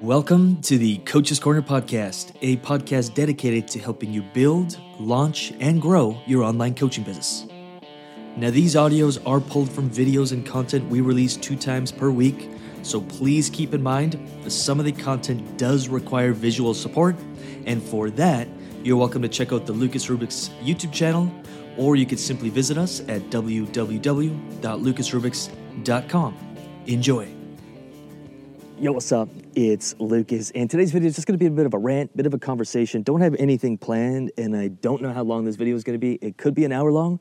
Welcome to the Coach's Corner podcast, a podcast dedicated to helping you build, launch, and grow your online coaching business. Now, these audios are pulled from videos and content we release two times per week, so please keep in mind that some of the content does require visual support, and for that, you're welcome to check out the Lucas Rubix YouTube channel, or you could simply visit us at www.lucasrubix.com. Enjoy. Yo, what's up? It's Lucas, and today's video is just to be a bit of a rant, bit of a conversation. Don't have anything planned, and I don't know how long this video is to be. It could be an hour long,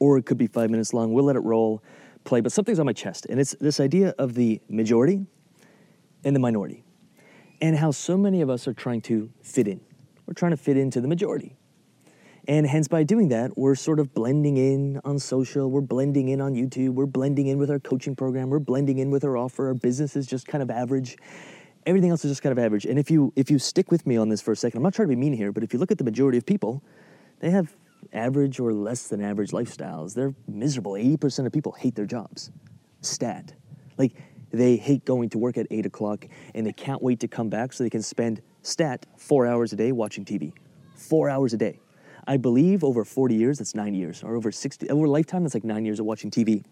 or it could be five minutes long. We'll let it roll, play, but something's on my chest, and it's this idea of the majority and the minority, and how so many of us are trying to fit in. We're trying to fit into the majority. And hence, by doing that, we're sort of blending in on social, we're blending in on YouTube, we're blending in with our coaching program, we're blending in with our offer. Our business is just kind of average. Everything else is just kind of average. And if you if you stick with me on this for a second, I'm not trying to be mean here, but if you look at the majority of people, they have average or less than average lifestyles. They're miserable. 80% of people hate their jobs. Stat. Like they hate going to work at eight o'clock and they can't wait to come back so they can spend stat four hours a day watching TV. Four hours a day. I believe over 40 years, that's nine years, or over 60, over a lifetime, that's like nine years of watching TV.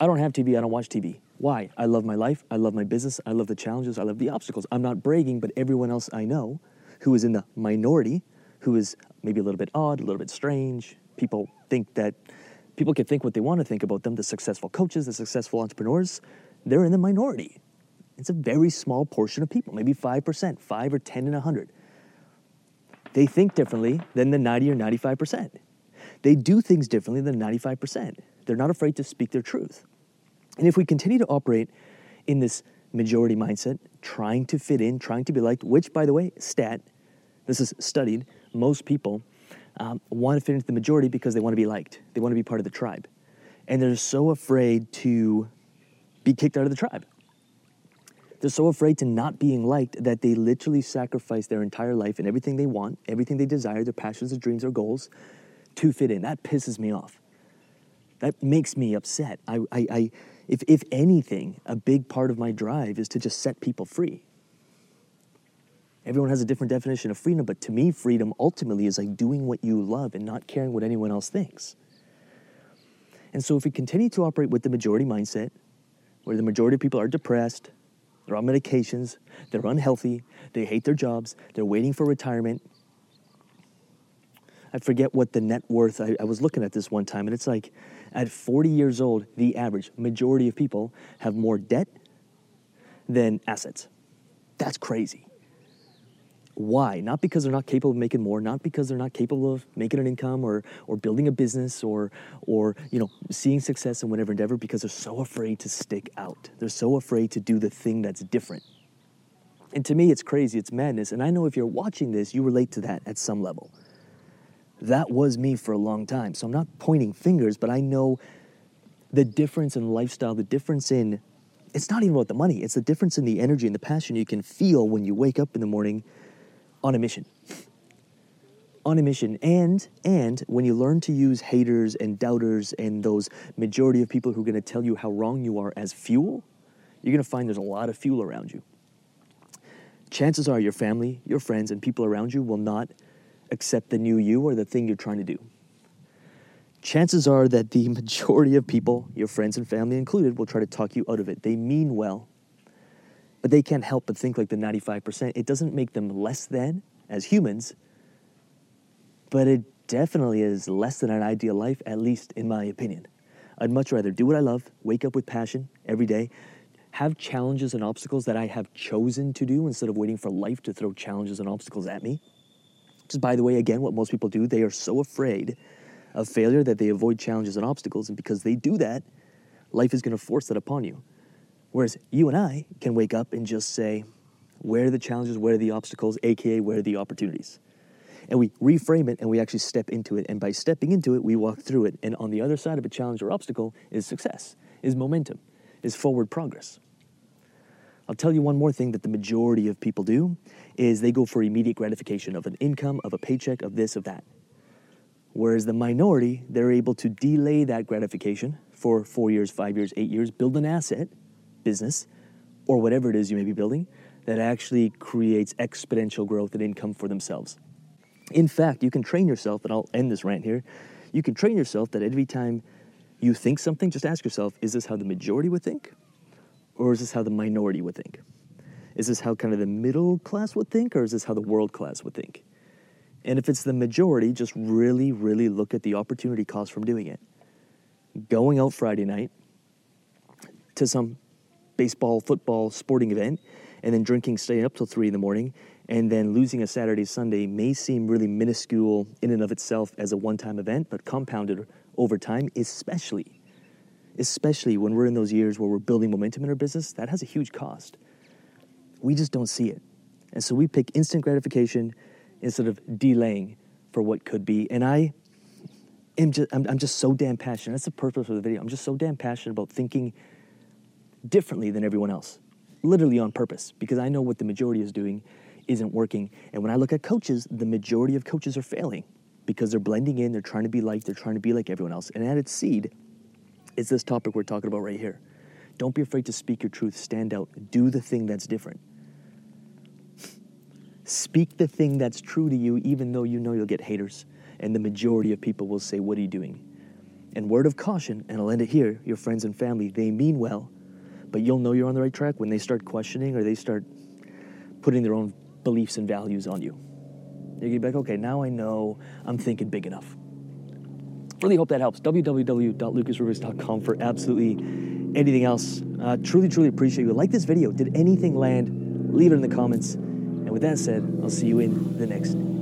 I don't have TV, I don't watch TV. Why? I love my life, I love my business, I love the challenges, I love the obstacles. I'm not bragging, but everyone else I know who is in the minority, who is maybe a little bit odd, a little bit strange, people think that, people can think what they want to think about them, the successful coaches, the successful entrepreneurs, they're in the minority. It's a very small portion of people, maybe 5%, 5 or 10 in 100. They think differently than the 90 or 95%. They do things differently than 95%. They're not afraid to speak their truth. And if we continue to operate in this majority mindset, trying to fit in, trying to be liked, which, by the way, stat, this is studied, most people um, want to fit into the majority because they want to be liked. They want to be part of the tribe. And they're so afraid to be kicked out of the tribe. They're so afraid to not being liked that they literally sacrifice their entire life and everything they want, everything they desire, their passions, their dreams, their goals to fit in. That pisses me off. That makes me upset. I, I, I, if, if anything, a big part of my drive is to just set people free. Everyone has a different definition of freedom, but to me, freedom ultimately is like doing what you love and not caring what anyone else thinks. And so, if we continue to operate with the majority mindset, where the majority of people are depressed, they're on medications, they're unhealthy, they hate their jobs, they're waiting for retirement. I forget what the net worth, I, I, was looking at this one time, and it's like at 40 years old, the average majority of people have more debt than assets. That's crazy. Why? Not because they're not capable of making more, not because they're not capable of making an income or, or building a business or, or you know, seeing success in whatever endeavor, because they're so afraid to stick out. They're so afraid to do the thing that's different. And to me, it's crazy, it's madness. And I know if you're watching this, you relate to that at some level. That was me for a long time. So I'm not pointing fingers, but I know the difference in lifestyle, the difference in, it's not even about the money, it's the difference in the energy and the passion you can feel when you wake up in the morning on a mission. On a mission. And and when you learn to use haters and doubters and those majority of people who are going to tell you how wrong you are as fuel, you're going to find there's a lot of fuel around you. Chances are your family, your friends, and people around you will not accept the new you or the thing you're trying to do. Chances are that the majority of people, your friends and family included, will try to talk you out of it. They mean well, but they can't help but think like the 95%. It doesn't make them less than as humans, but it definitely is less than an ideal life, at least in my opinion. I'd much rather do what I love, wake up with passion every day, have challenges and obstacles that I have chosen to do instead of waiting for life to throw challenges and obstacles at me. Just by the way, again, what most people do, they are so afraid of failure that they avoid challenges and obstacles. And because they do that, life is going to force that upon you. Whereas you and I can wake up and just say, where are the challenges, where are the obstacles, aka where are the opportunities? And we reframe it and we actually step into it. And by stepping into it, we walk through it. And on the other side of a challenge or obstacle is success, is momentum, is forward progress. I'll tell you one more thing that the majority of people do is they go for immediate gratification of an income, of a paycheck, of this, of that. Whereas the minority, they're able to delay that gratification for four years, five years, eight years, build an asset, business or whatever it is you may be building that actually creates exponential growth and income for themselves. In fact, you can train yourself, and I'll end this rant here. You can train yourself that every time you think something, just ask yourself, is this how the majority would think? Or is this how the minority would think? Is this how kind of the middle class would think, or is this how the world class would think? And if it's the majority, just really, really look at the opportunity cost from doing it. Going out Friday night to some baseball, football, sporting event, and then drinking, staying up till three in the morning, and then losing a Saturday, Sunday may seem really minuscule in and of itself as a one time event, but compounded over time, especially, especially when we're in those years where we're building momentum in our business, that has a huge cost. We just don't see it. And so we pick instant gratification instead of delaying for what could be. And I am just, I'm, I'm just so damn passionate. That's the purpose of the video. I'm just so damn passionate about thinking differently than everyone else, literally on purpose, because I know what the majority is doing isn't working. And when I look at coaches, the majority of coaches are failing because they're blending in, they're trying to be like, they're trying to be like everyone else. And at its seed is this topic we're talking about right here. Don't be afraid to speak your truth, stand out, do the thing that's different. Speak the thing that's true to you, even though you know you'll get haters. And the majority of people will say, What are you doing? And word of caution, and I'll end it here your friends and family, they mean well, but you'll know you're on the right track when they start questioning or they start putting their own beliefs and values on you. You'll be like, okay, now I know I'm thinking big enough. Really hope that helps. www.lucasrubix.com for absolutely anything else. Uh, truly, truly appreciate you. Like this video. Did anything land? Leave it in the comments. And with that said, I'll see you in the next video.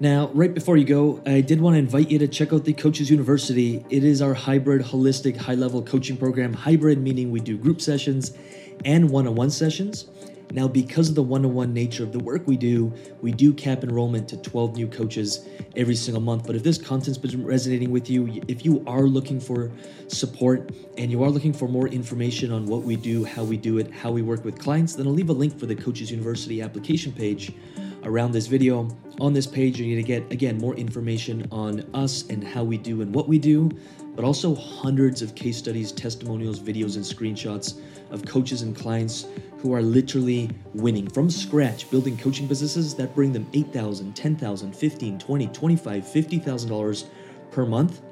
Now, right before you go, I did want to invite you to check out the Coaches University. It is our hybrid, holistic, high level coaching program. Hybrid meaning we do group sessions and one on one sessions. Now, because of the one on one nature of the work we do, we do cap enrollment to 12 new coaches every single month. But if this content's been resonating with you, if you are looking for support and you are looking for more information on what we do, how we do it, how we work with clients, then I'll leave a link for the Coaches University application page around this video. On this page, you're going to get, again, more information on us and how we do and what we do, but also hundreds of case studies, testimonials, videos, and screenshots of coaches and clients who are literally winning from scratch, building coaching businesses that bring them $8,000, $10,000, $15,000, $20,000, $25,000, $50,000 per month.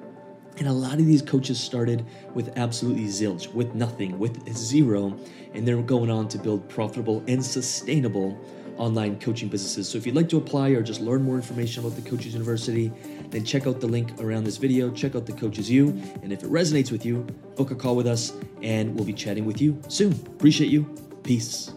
And a lot of these coaches started with absolutely zilch, with nothing, with zero, and they're going on to build profitable and sustainable online coaching businesses. So if you'd like to apply or just learn more information about the Coaches University, then check out the link around this video, check out the Coaches U, and if it resonates with you, book a call with us and we'll be chatting with you soon. Appreciate you. Peace.